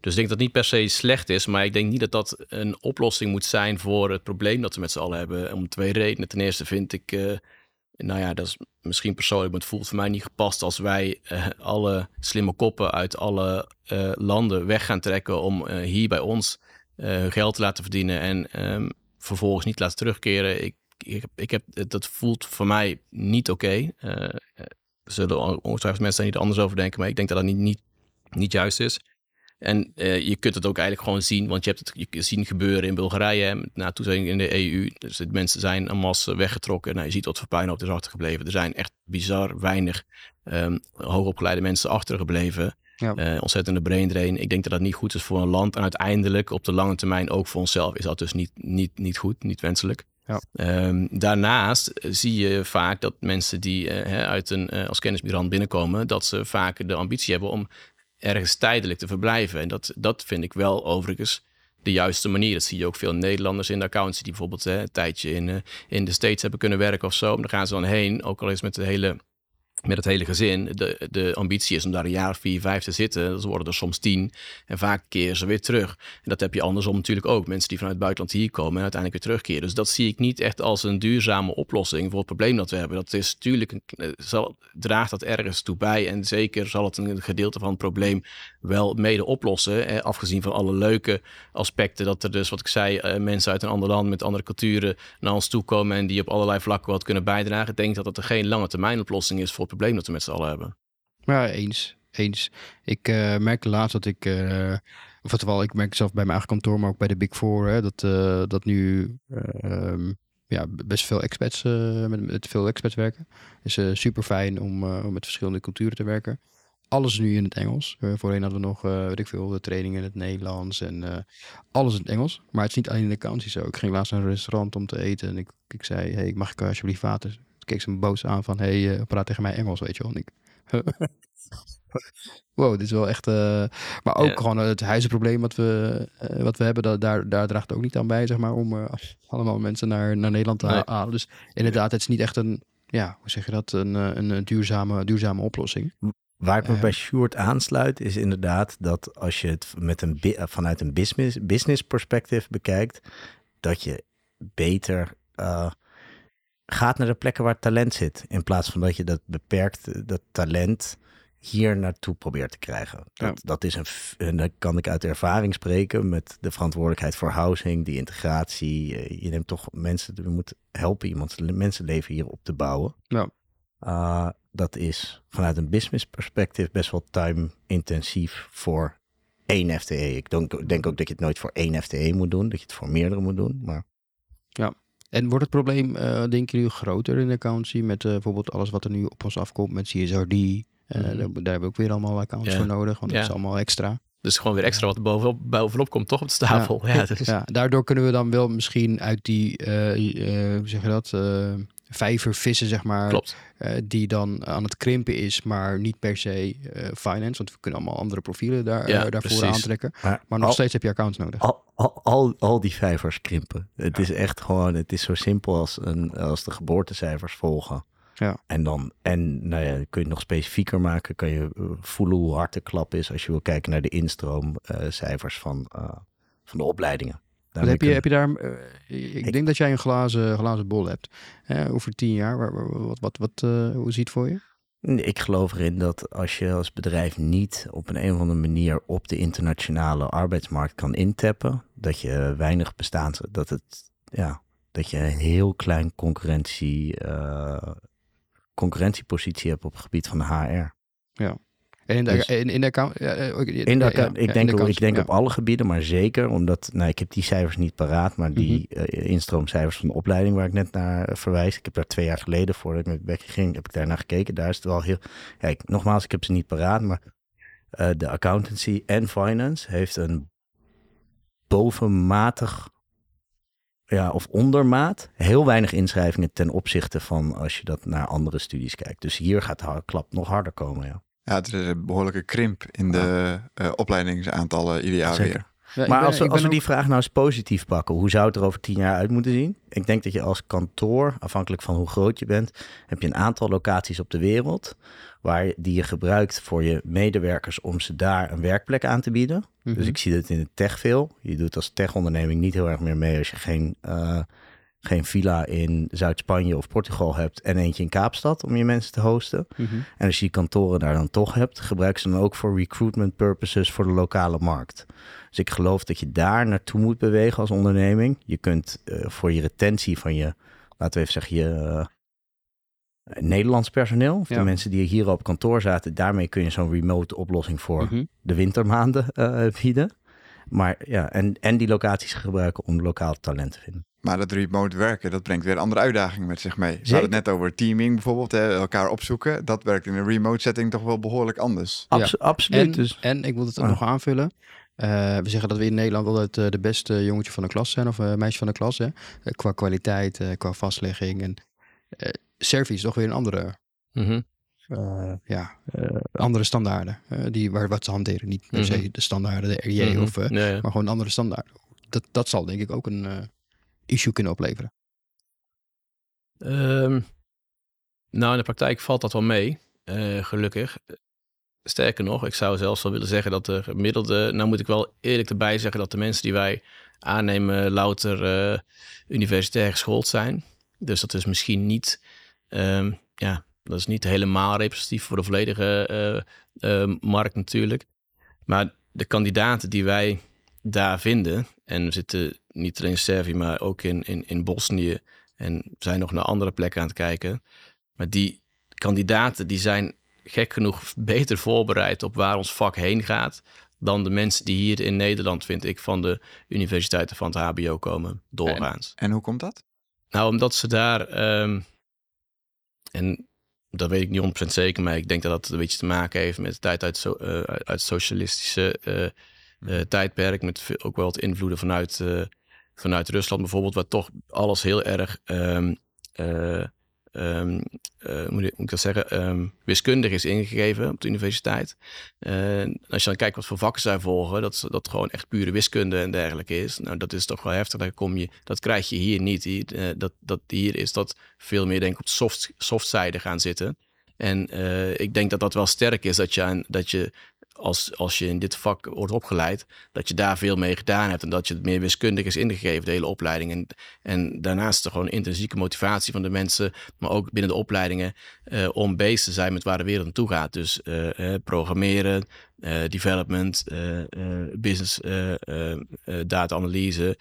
Dus ik denk dat niet per se slecht is, maar ik denk niet dat dat een oplossing moet zijn voor het probleem dat we met z'n allen hebben. Om twee redenen. Ten eerste vind ik, eh, nou ja, dat is misschien persoonlijk, maar het voelt voor mij niet gepast als wij eh, alle slimme koppen uit alle eh, landen weg gaan trekken om hier bij ons eh, geld te laten verdienen en ehm, vervolgens niet laten terugkeren. Ik, ik, ik heb, dat voelt voor mij niet oké. Er zullen ongetwijfeld mensen die er anders over denken, maar ik denk dat dat niet, niet, niet juist is. En eh, je kunt het ook eigenlijk gewoon zien, want je hebt het je zien gebeuren in Bulgarije, na toezegging in de EU. Dus de mensen zijn en masse weggetrokken. Nou, je ziet wat voor puinhoop er is achtergebleven. Er zijn echt bizar weinig ehm, hoogopgeleide mensen achtergebleven. Ja. Eh, ontzettende brain drain. Ik denk dat dat niet goed is voor een land. En uiteindelijk op de lange termijn ook voor onszelf is dat dus niet, niet, niet goed, niet wenselijk. Ja. Ehm, daarnaast zie je vaak dat mensen die eh, uit een, eh, als kennismigrant binnenkomen, dat ze vaak de ambitie hebben om ergens tijdelijk te verblijven. En dat, dat vind ik wel overigens de juiste manier. Dat zie je ook veel Nederlanders in de accountancy die bijvoorbeeld hè, een tijdje in, eh, in de States hebben kunnen werken of zo. Dan gaan ze dan heen, ook al is met de hele met het hele gezin. De, de ambitie is om daar een jaar vier, vijf te zitten. Ze worden er soms tien. En vaak keren ze weer terug. En dat heb je andersom natuurlijk ook. Mensen die vanuit het buitenland hier komen en uiteindelijk weer terugkeren. Dus dat zie ik niet echt als een duurzame oplossing voor het probleem dat we hebben. Dat is natuurlijk, eh, zal, draagt dat ergens toe bij. En zeker zal het een gedeelte van het probleem wel mede oplossen. Afgezien van alle leuke aspecten. Dat er dus, wat ik zei, eh, mensen uit een ander land met andere culturen naar ons toe komen. En die op allerlei vlakken wat kunnen bijdragen. Ik denk dat dat er geen lange termijn oplossing is voor probleem dat we met z'n allen hebben. Ja, eens. Eens. Ik eh, merkte laatst dat ik, eh of wel, ik merk zelf bij mijn eigen kantoor, maar ook bij de Big Four, hè, dat, eh, dat nu eh, ehm, ja, best veel expats, met, met veel expats werken. is super fijn om, met verschillende culturen te werken. alles nu in het Engels. Voorheen hadden we nog, weet ik veel, de trainingen in het Nederlands en alles in het Engels. Maar het is niet alleen in de vakantie zo. Ik ging laatst naar een restaurant om te eten en ik, ik zei, hey, mag ik alsjeblieft water? Keek ze me boos aan van, hey, eh, praat tegen mij Engels, weet je wel. En ik, wow, dit is wel echt... eh, maar ook Ja. gewoon het huizenprobleem wat we, eh, wat we hebben, dat, daar, daar draagt ook niet aan bij, zeg maar, om allemaal mensen naar, naar Nederland te Nee. halen. Dus inderdaad, het is niet echt een, ja, hoe zeg je dat, een, een, een duurzame, duurzame oplossing. Waar ik me bij Sjoerd aansluit, is inderdaad dat als je het met een vanuit een business, business perspective bekijkt, dat je beter gaat naar de plekken waar talent zit. In plaats van dat je dat beperkt, dat talent hier naartoe probeert te krijgen. Dat, dat is een, en dan kan ik uit ervaring spreken met de verantwoordelijkheid voor housing, die integratie. Eh, Je neemt toch mensen, je moet helpen iemands mensenleven hier op te bouwen. Ja. Uh, dat is vanuit een business perspectief best wel time intensief voor één FTE. Ik denk, denk ook dat je het nooit voor één FTE moet doen, dat je het voor meerdere moet doen. Maar En wordt het probleem, eh, denk je nu, groter in de accountancy met eh, bijvoorbeeld alles wat er nu op ons afkomt met CSRD? Eh, Mhm. daar, daar hebben we ook weer allemaal accounts Ja. voor nodig, want dat is allemaal extra. Dus gewoon weer extra wat bovenop, bovenop komt, toch op de tafel. Ja, dus, daardoor kunnen we dan wel misschien uit die, hoe zeg je dat, vijver vissen, zeg maar, klopt. eh, die dan aan het krimpen is, maar niet per se eh, finance, want we kunnen allemaal andere profielen daar, Ja, eh, daarvoor precies. aantrekken. Maar, Maar nog al, steeds heb je accounts nodig. al, al, al, al die vijvers krimpen. Het is echt gewoon, het is zo simpel als, een, als de geboortecijfers volgen. Ja. En dan, en nou ja, kun je het nog specifieker maken, kan je voelen hoe hard de klap is als je wil kijken naar de instroomcijfers van, eh, van de opleidingen. Daarmee heb je, heb je daar, eh, ik, Ik- denk dat jij een glazen, glazen bol hebt. Over tien jaar, waar- waar- wat, wat, wat, eh, hoe ziet het voor je? Ik geloof erin dat als je als bedrijf niet op een, een of andere manier op de internationale arbeidsmarkt kan intappen, dat je weinig bestaans, dat het, ja, dat je een heel klein concurrentie, eh, concurrentiepositie hebt op het gebied van de HR. En in de, Dus- in, in de account? ja, ook- In de, ja, ik denk, de ik op alle gebieden, maar zeker omdat, nou, ik heb die cijfers niet paraat, maar die Mhm. eh, instroomcijfers van de opleiding waar ik net naar eh, verwijs, ik heb daar twee jaar geleden voordat ik met Becky ging, heb ik daar naar gekeken. Daar is het wel heel, kijk, nogmaals, ik heb ze niet paraat, maar eh, de accountancy en finance heeft een bovenmatig, ja, of ondermaat, heel weinig inschrijvingen ten opzichte van als je dat naar andere studies kijkt. Dus hier gaat de klap nog harder komen, ja. Ja, er is een behoorlijke krimp in de eh, opleidingsaantallen ieder jaar Zeker. weer. Ja, Maar ben- als als we die vraag nou eens positief pakken, hoe zou het er over tien jaar uit moeten zien? Ik denk dat je als kantoor, afhankelijk van hoe groot je bent, heb je een aantal locaties op de wereld waar, die je gebruikt voor je medewerkers om ze daar een werkplek aan te bieden. ook- Mhm. Dus ik zie dat in de tech veel. Je doet als techonderneming niet heel erg meer mee als je geen, eh, geen villa in Zuid-Spanje of Portugal hebt en eentje in Kaapstad om je mensen te hosten. Mhm. En als je die kantoren daar dan toch hebt, gebruik ze dan ook voor recruitment purposes voor de lokale markt. Dus ik geloof dat je daar naartoe moet bewegen als onderneming. Je kunt eh, voor je retentie van je, laten we even zeggen, je eh, Nederlands personeel, of Ja. de mensen die hier op kantoor zaten, daarmee kun je zo'n remote oplossing voor Mhm. de wintermaanden eh, bieden. Maar ja, en, en die locaties gebruiken om lokaal talent te vinden. Maar dat remote werken, dat brengt weer andere uitdagingen met zich mee. We hadden het net over teaming bijvoorbeeld, hè, elkaar opzoeken. Dat werkt in een remote setting toch wel behoorlijk anders. Ja. Absoluut. En, dus, en ik wil het ook Ah. nog aanvullen. Eh, we zeggen dat we in Nederland altijd eh, de beste jongetje van de klas zijn, of eh, meisje van de klas. Hè? Qua kwaliteit, eh, qua vastlegging. En eh Servië is toch weer een andere, Mhm. eh, ja, eh, andere standaarden. eh, die, waar wat ze hanteren. Niet per se Mhm. de standaarden, de RJ, Mhm. of, eh, Ja, ja. maar gewoon andere standaarden. Dat, dat zal denk ik ook een eh, issue kunnen opleveren. Ehm, nou, in de praktijk valt dat wel mee, eh, gelukkig. Sterker nog, ik zou zelfs wel willen zeggen dat de gemiddelde... Nou moet ik wel eerlijk erbij zeggen dat de mensen die wij aannemen louter eh, universitair geschoold zijn. Dus dat is misschien niet... ehm, ja, dat is niet helemaal representatief voor de volledige eh, markt natuurlijk. Maar de kandidaten die wij daar vinden... en we zitten niet alleen in Servië, maar ook in, in, in Bosnië... En zijn nog naar andere plekken aan het kijken. Maar die kandidaten die zijn gek genoeg beter voorbereid op waar ons vak heen gaat. dan de mensen die hier in Nederland, vind ik, van de universiteiten van het HBO komen, doorgaans. En hoe komt dat? Nou, omdat ze daar. ehm, en dat weet ik niet 100% zeker, maar ik denk dat dat een beetje te maken heeft met de tijd uit, uh, uit socialistische uh, tijdperk. Met veel, ook wel wat invloeden vanuit, vanuit Rusland bijvoorbeeld, waar toch alles heel erg um, um, uh, moet, ik, dat zeggen, um, wiskundig is ingegeven op de universiteit. Als je dan kijkt wat voor vakken zij volgen, dat dat gewoon echt pure wiskunde en dergelijke is. Nou, dat is toch wel heftig. Daar kom je, dat krijg je hier niet. Hier, dat, dat, hier is dat veel meer denk ik op soft, softzijde gaan zitten. En ik denk dat dat wel sterk is dat je, aan, dat je als, als je in dit vak wordt opgeleid, dat je daar veel mee gedaan hebt en dat je het meer wiskundig is ingegeven, de hele opleiding. En, en daarnaast er gewoon intrinsieke motivatie van de mensen, maar ook binnen de opleidingen, uh, om bezig te zijn met waar de wereld naartoe gaat. Dus uh, programmeren, uh, development, business, data-analyse,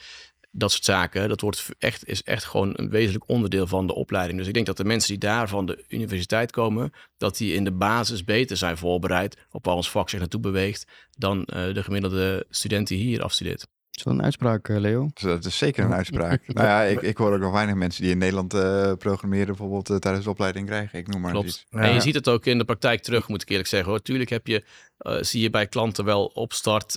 dat soort zaken, dat wordt echt, is echt gewoon een wezenlijk onderdeel van de opleiding. Dus ik denk dat de mensen die daar van de universiteit komen, dat die in de basis beter zijn voorbereid op waar ons vak zich naartoe beweegt, dan uh, de gemiddelde student die hier afstudeert. Is dat een uitspraak, eh, Leo? Dat is zeker een uitspraak. nou ja, ik, ik hoor ook nog weinig mensen die in Nederland uh, programmeren bijvoorbeeld uh, tijdens de opleiding krijgen. Ik noem maar Klopt. iets. Ja. En je ziet het ook in de praktijk terug, moet ik eerlijk zeggen. Hoor. Tuurlijk heb je, zie je bij klanten wel opstart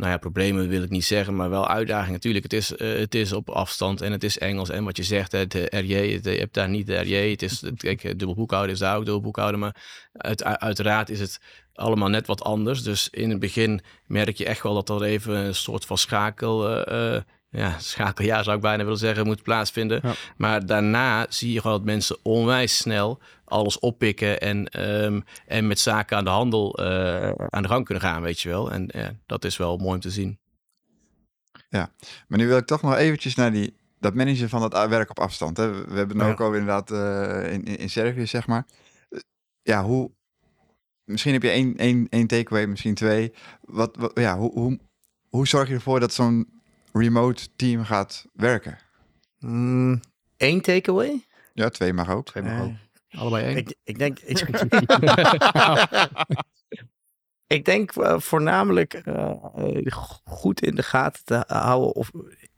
nou ja, problemen wil ik niet zeggen, maar wel uitdagingen. Natuurlijk, het is, uh, het is op afstand en het is Engels. En wat je zegt, het RJ, je hebt daar niet de RJ. Het is, kijk, dubbel boekhouden is daar ook dubbel boekhouden. Maar uit, uiteraard is het allemaal net wat anders. Dus in het begin merk je echt wel dat er even een soort van schakel... Uh, ja, schakeljaar zou ik bijna willen zeggen, moet plaatsvinden. Ja. Maar daarna zie je gewoon dat mensen onwijs snel alles oppikken en, um, en met zaken aan de handel uh, aan de gang kunnen gaan, weet je wel. En ja, dat is wel mooi om te zien. Ja, maar nu wil ik toch nog eventjes naar die, dat managen van dat werk op afstand. Hè. We hebben het ja. ook al inderdaad uh, in, in Servië, zeg maar. Ja, hoe, misschien heb je één, één, één takeaway, misschien twee. Wat, wat, ja, hoe, hoe, hoe zorg je ervoor dat zo'n remote team gaat werken? Mm, Eén takeaway? Ja, twee mag ook. Twee mag ook. Uh, Allebei één. Ik, ik denk... Ik, ik denk uh, voornamelijk uh, goed in de gaten te houden of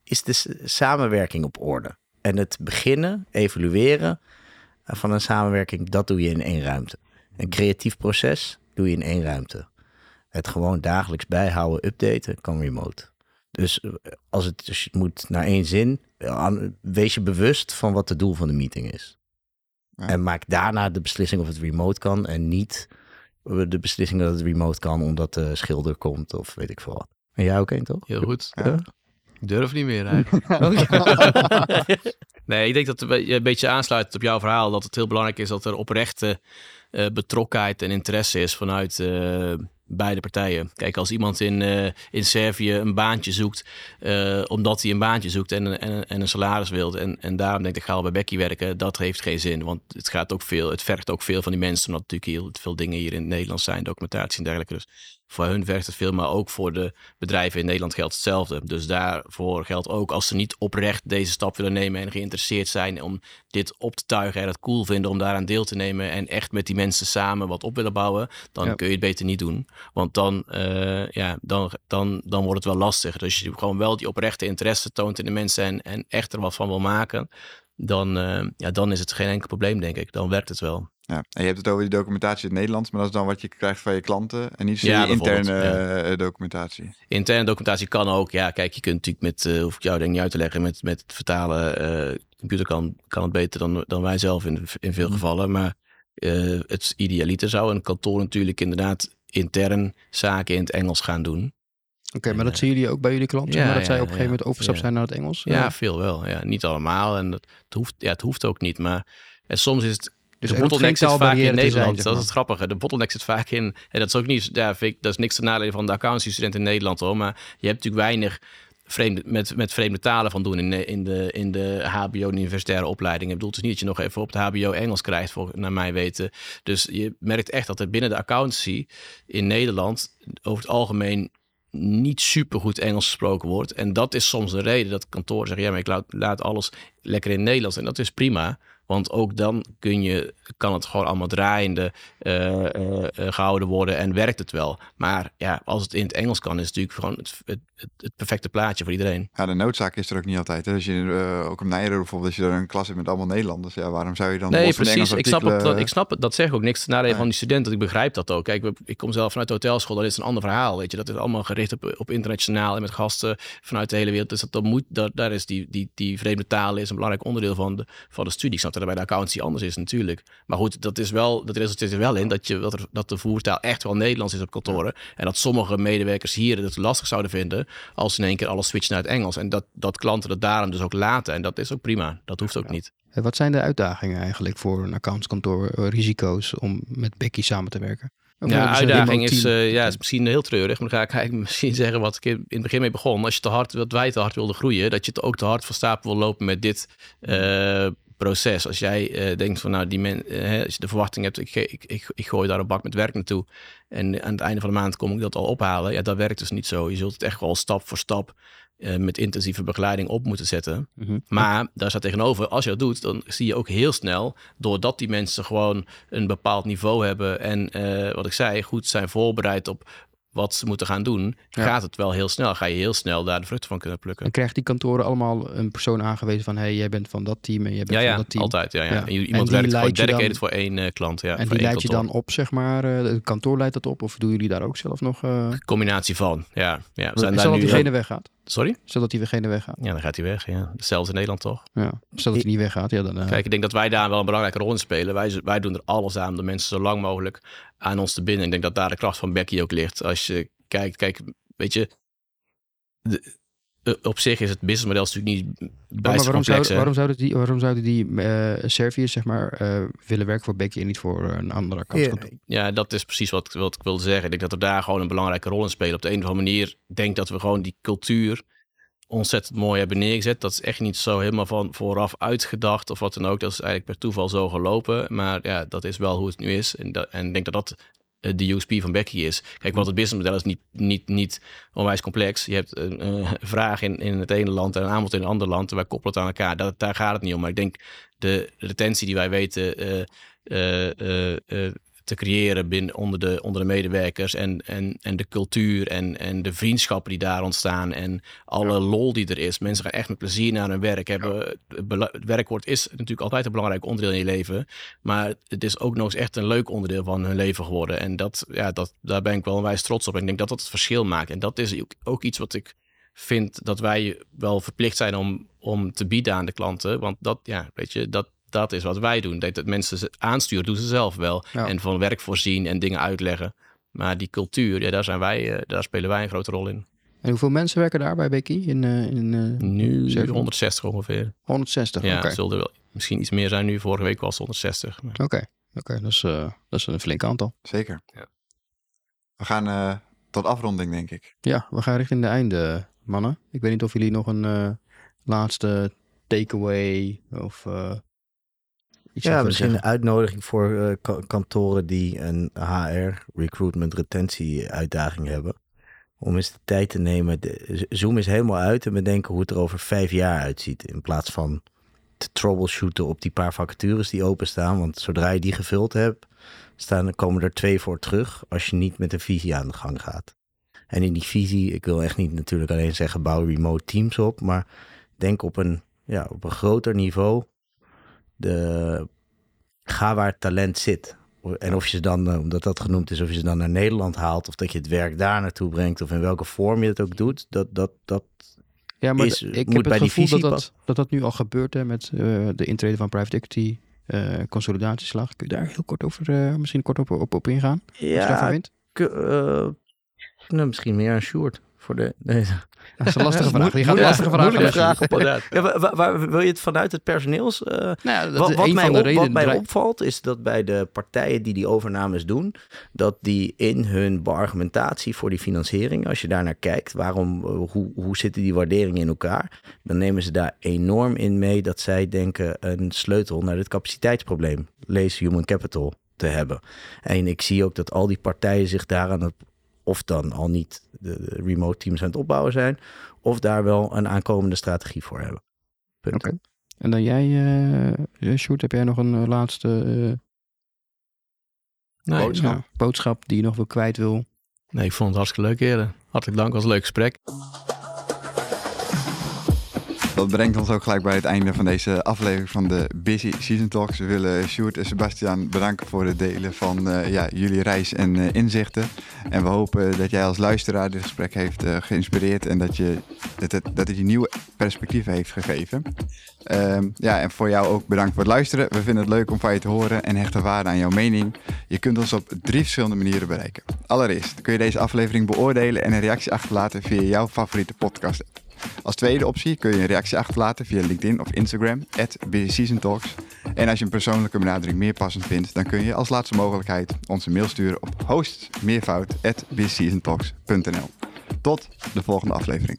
is de samenwerking op orde. En het beginnen, evalueren van een samenwerking, dat doe je in één ruimte. Een creatief proces doe je in één ruimte. Het gewoon dagelijks bijhouden, updaten, kan remote. Dus als het, als het moet naar één zin, wees je bewust van wat het doel van de meeting is. Ja. En maak daarna de beslissing of het remote kan en niet de beslissing dat het remote kan omdat de schilder komt of weet ik veel wat. En jij ook één toch? Heel goed. Ja. Ik durf niet meer eigenlijk. nee, ik denk dat het een beetje aansluit op jouw verhaal. Dat het heel belangrijk is dat er oprechte uh, betrokkenheid en interesse is vanuit uh, beide partijen. Kijk, als iemand in, uh, in Servië een baantje zoekt, uh, omdat hij een baantje zoekt en, en, en een salaris wil, en, en daarom denkt ik ga al bij Becky werken, dat heeft geen zin. Want het gaat ook veel, het vergt ook veel van die mensen, omdat natuurlijk heel veel dingen hier in het Nederlands zijn, documentatie en dergelijke. Dus voor hun vergt het veel, maar ook voor de bedrijven in Nederland geldt hetzelfde. Dus daarvoor geldt ook als ze niet oprecht deze stap willen nemen en geïnteresseerd zijn om dit op te tuigen en het cool vinden om daaraan deel te nemen en echt met die mensen samen wat op willen bouwen, dan ja. kun je het beter niet doen. Want dan, uh, ja, dan, dan, dan wordt het wel lastig. Dus je gewoon wel die oprechte interesse toont in de mensen en, en echt er wat van wil maken, dan, uh, ja, dan is het geen enkel probleem, denk ik. Dan werkt het wel. Ja, en je hebt het over die documentatie in het Nederlands, maar dat is dan wat je krijgt van je klanten en niet ja, interne ja. uh, documentatie. Interne documentatie kan ook. Ja, kijk, je kunt natuurlijk met, uh, hoef ik jou denk niet uit te leggen, met, met het vertalen, uh, computer kan, kan het beter dan, dan wij zelf in, in veel mm. gevallen. Maar het idealiter zou een kantoor natuurlijk inderdaad intern zaken in het Engels gaan doen. Oké, okay, maar dat zien jullie ook bij jullie klanten? Ja, maar dat zij op een gegeven moment overstap zijn naar het Engels? Ja, veel wel. Ja, niet allemaal. En dat, het, hoeft, ja, het hoeft ook niet. Maar en soms is het dus de bottleneck zit vaak in Nederland. Zijn, dat is het grappige. De bottleneck zit vaak in. En dat is ook niet. Ja, vind ik, dat is niks te nadelen van de accountancy-student in Nederland hoor. Maar je hebt natuurlijk weinig vreemde, met, met vreemde talen van doen in de, in de, in de HBO-universitaire opleiding. Ik bedoel, het is niet dat je nog even op de HBO Engels krijgt, voor, naar mijn weten. Dus je merkt echt dat er binnen de accountancy in Nederland over het algemeen niet super goed Engels gesproken wordt. En dat is soms een reden dat kantoren zeggen: ja, maar ik laat, laat alles lekker in Nederlands. En dat is prima. Want ook dan kun je, kan het gewoon allemaal draaiende eh, eh, eh, gehouden worden en werkt het wel. Maar ja, als het in het Engels kan, is het natuurlijk gewoon het, het, het, het perfecte plaatje voor iedereen. Ja, de noodzaak is er ook niet altijd. hè. Als je ook op Nijrode bijvoorbeeld, als je er een klas hebt met allemaal Nederlanders, ja, waarom zou je dan Nee, precies. Ik snap, het, dat, ik snap het. Dat zeg ik ook niks naar Nee. van die studenten. Ik begrijp dat ook. Kijk, ik kom zelf vanuit de hotelschool. Dat is een ander verhaal. Weet je, dat is allemaal gericht op, op internationaal en met gasten vanuit de hele wereld. Dus dat, dat moet, dat, daar is die, die, die vreemde taal is een belangrijk onderdeel van de, van de studie. Ik snap dat bij de accountancy anders is natuurlijk. Maar goed, dat is wel, dat resulteert er wel in dat, je, dat, er, dat de voertaal echt wel Nederlands is op kantoren. En dat sommige medewerkers hier het lastig zouden vinden als in één keer alles switcht naar het Engels. En dat, dat klanten dat daarom dus ook laten. En dat is ook prima. Dat hoeft ook niet. Eh, Wat zijn de uitdagingen eigenlijk voor een accountskantoor, eh, risico's om met Becky samen te werken? Of Ja, uitdaging remote is, eh, ja, is misschien heel treurig. Maar dan ga ik eigenlijk misschien zeggen wat ik in het begin mee begon. Als je te hard, wat wij te hard wilden groeien, dat je het ook te hard van stapel wil lopen met dit eh, proces. Als jij eh, denkt van nou, die men, eh, als je de verwachting hebt, ik, ik, ik, ik gooi daar een bak met werk naartoe. En aan het einde van de maand kom ik dat al ophalen. Ja, dat werkt dus niet zo. Je zult het echt wel stap voor stap eh, met intensieve begeleiding op moeten zetten. Mhm. Maar daar staat tegenover, als je dat doet, dan zie je ook heel snel, doordat die mensen gewoon een bepaald niveau hebben en wat ik zei, goed zijn voorbereid op wat ze moeten gaan doen, Ja. gaat het wel heel snel. Ga je heel snel daar de vruchten van kunnen plukken. En krijgen die kantoren allemaal een persoon aangewezen van... hey, jij bent van dat team en jij bent Ja, van dat team. altijd. Ja, ja. En En iemand werkt gewoon dan- dedicated voor één eh, klant. Ja, en die één leid je dan op, zeg maar, eh, het kantoor leidt dat op? Of doen jullie daar ook zelf nog... eh Combinatie van, ja. ja we zijn daar nu... diegene weggaat. Sorry? Stel dat diegene weggaat. Ja, dan gaat hij weg. Ja. Hetzelfde in Nederland toch? Ja. Stel dat hij niet weggaat, ja dan... eh, Kijk, ik denk dat wij daar wel een belangrijke rol in spelen. Wij, wij doen er alles aan om de mensen zo lang mogelijk aan ons te binden. Ik denk dat daar de kracht van Becky ook ligt. Als je kijkt, kijk, weet je, de- op zich is het businessmodel natuurlijk niet maar bijster waarom, complex. zou, hè? waarom, zouden die, waarom zouden die eh Serviërs, zeg maar, eh, willen werken voor Becky en niet voor eh, een andere accountskantoor? Ja, dat is precies wat, wat ik wilde zeggen. Ik denk dat we daar gewoon een belangrijke rol in spelen. Op de een of andere manier denk ik dat we gewoon die cultuur ontzettend mooi hebben neergezet. Dat is echt niet zo helemaal van vooraf uitgedacht of wat dan ook. Dat is eigenlijk per toeval zo gelopen. Maar ja, dat is wel hoe het nu is. En, dat, en ik denk dat dat eh, de USP van Becky is. Kijk, want het businessmodel is niet, niet, niet onwijs complex. Je hebt een, eh, vraag in, in het ene land en een aanbod in een ander land. En wij koppelen het aan elkaar. Daar gaat het niet om. Maar ik denk de retentie die wij weten eh, eh, eh, eh, te creëren binnen, onder, de, onder de medewerkers. En, en, en de cultuur en, en de vriendschappen die daar ontstaan. En alle lol die er is. Mensen gaan echt met plezier naar hun werk. Hebben, het bela- het werkwoord is natuurlijk altijd een belangrijk onderdeel in je leven. Maar het is ook nog eens echt een leuk onderdeel van hun leven geworden. En dat, ja, dat, daar ben ik wel onwijs trots op. En ik denk dat dat het verschil maakt. En dat is ook, ook iets wat ik vind dat wij wel verplicht zijn om, om te bieden aan de klanten. Want dat, ja, weet je, dat, dat is wat wij doen. Dat mensen ze aansturen, doen ze zelf wel. Ja. En van werk voorzien en dingen uitleggen. Maar die cultuur, ja, daar, zijn wij, eh, daar spelen wij een grote rol in. En hoeveel mensen werken daar bij Becky? In, eh, in eh, Nu Zeven. 160 ongeveer. 160, Ja, oké. het zullen er wel misschien iets meer zijn nu. Vorige week was het 160. Maar... Oké, oké, dat, is, eh, dat is een flink aantal. Zeker. Ja. We gaan eh, tot afronding, denk ik. Ja, we gaan richting de einde, mannen. Ik weet niet of jullie nog een eh, laatste takeaway of eh iets Ja, misschien zeggen. een uitnodiging voor eh, ka- kantoren die een HR, recruitment, retentie uitdaging hebben. Om eens de tijd te nemen. De, zoom eens helemaal uit en bedenken hoe het er over vijf jaar uitziet. In plaats van te troubleshooten op die paar vacatures die openstaan. Want zodra je die gevuld hebt, staan, komen er twee voor terug. Als je niet met een visie aan de gang gaat. En in die visie, ik wil echt niet natuurlijk alleen zeggen bouw remote teams op. Maar denk op een, ja, op een groter niveau de, ga waar het talent zit. En of je ze dan, eh, omdat dat genoemd is, of je ze dan naar Nederland haalt, of dat je het werk daar naartoe brengt, of in welke vorm je het ook doet, dat, dat, dat Ja, maar is- d- moet ik heb bij het die gevoel dat dat, dat dat nu al gebeurt hè, met eh, de intrede van private equity, eh, consolidatieslag. Kun je daar heel kort over, misschien kort op, op, op ingaan? Als je daarvan ja, k- eh, nou, misschien meer een short voor de. Nee. Dat is een lastige vraag. Je gaat Ja, lastige vragen moeilijke vraag. Ja, waar, wil je het vanuit het personeels? eh, Nou ja, dat wat, een mij, op- wat opvalt is dat bij de partijen die die overnames doen, dat die in hun beargumentatie voor die financiering, als je daar naar kijkt, waarom, eh, hoe, hoe zitten die waarderingen in elkaar, dan nemen ze daar enorm in mee dat zij denken een sleutel naar dit capaciteitsprobleem, lees human capital, te hebben. En ik zie ook dat al die partijen zich daar aan het, of dan al niet de, de remote teams aan het opbouwen zijn, of daar wel een aankomende strategie voor hebben. Punt. Oké. En dan jij, uh, Sjoerd, heb jij nog een uh, laatste uh, nee, boodschap? Ja, boodschap die je nog wil kwijt wil? Nee, ik vond het hartstikke leuk eerder. Hartelijk dank, was een leuk gesprek. Dat brengt ons ook gelijk bij het einde van deze aflevering van de Busy Season Talks. We willen Sjoerd en Sebastian bedanken voor het delen van uh, ja, jullie reis en uh, inzichten. En we hopen dat jij als luisteraar dit gesprek heeft uh, geïnspireerd en dat, je, dat, het, dat je nieuwe perspectieven heeft gegeven. Um, ja, en voor jou ook bedankt voor het luisteren. We vinden het leuk om van je te horen en hechten waarde aan jouw mening. Je kunt ons op drie verschillende manieren bereiken. Allereerst kun je deze aflevering beoordelen en een reactie achterlaten via jouw favoriete podcast app. Als tweede optie kun je een reactie achterlaten via LinkedIn of Instagram, at Talks. En als je een persoonlijke benadering meer passend vindt, dan kun je als laatste mogelijkheid onze mail sturen op hostmeervoud.busyseasontalks.nl. Tot de volgende aflevering.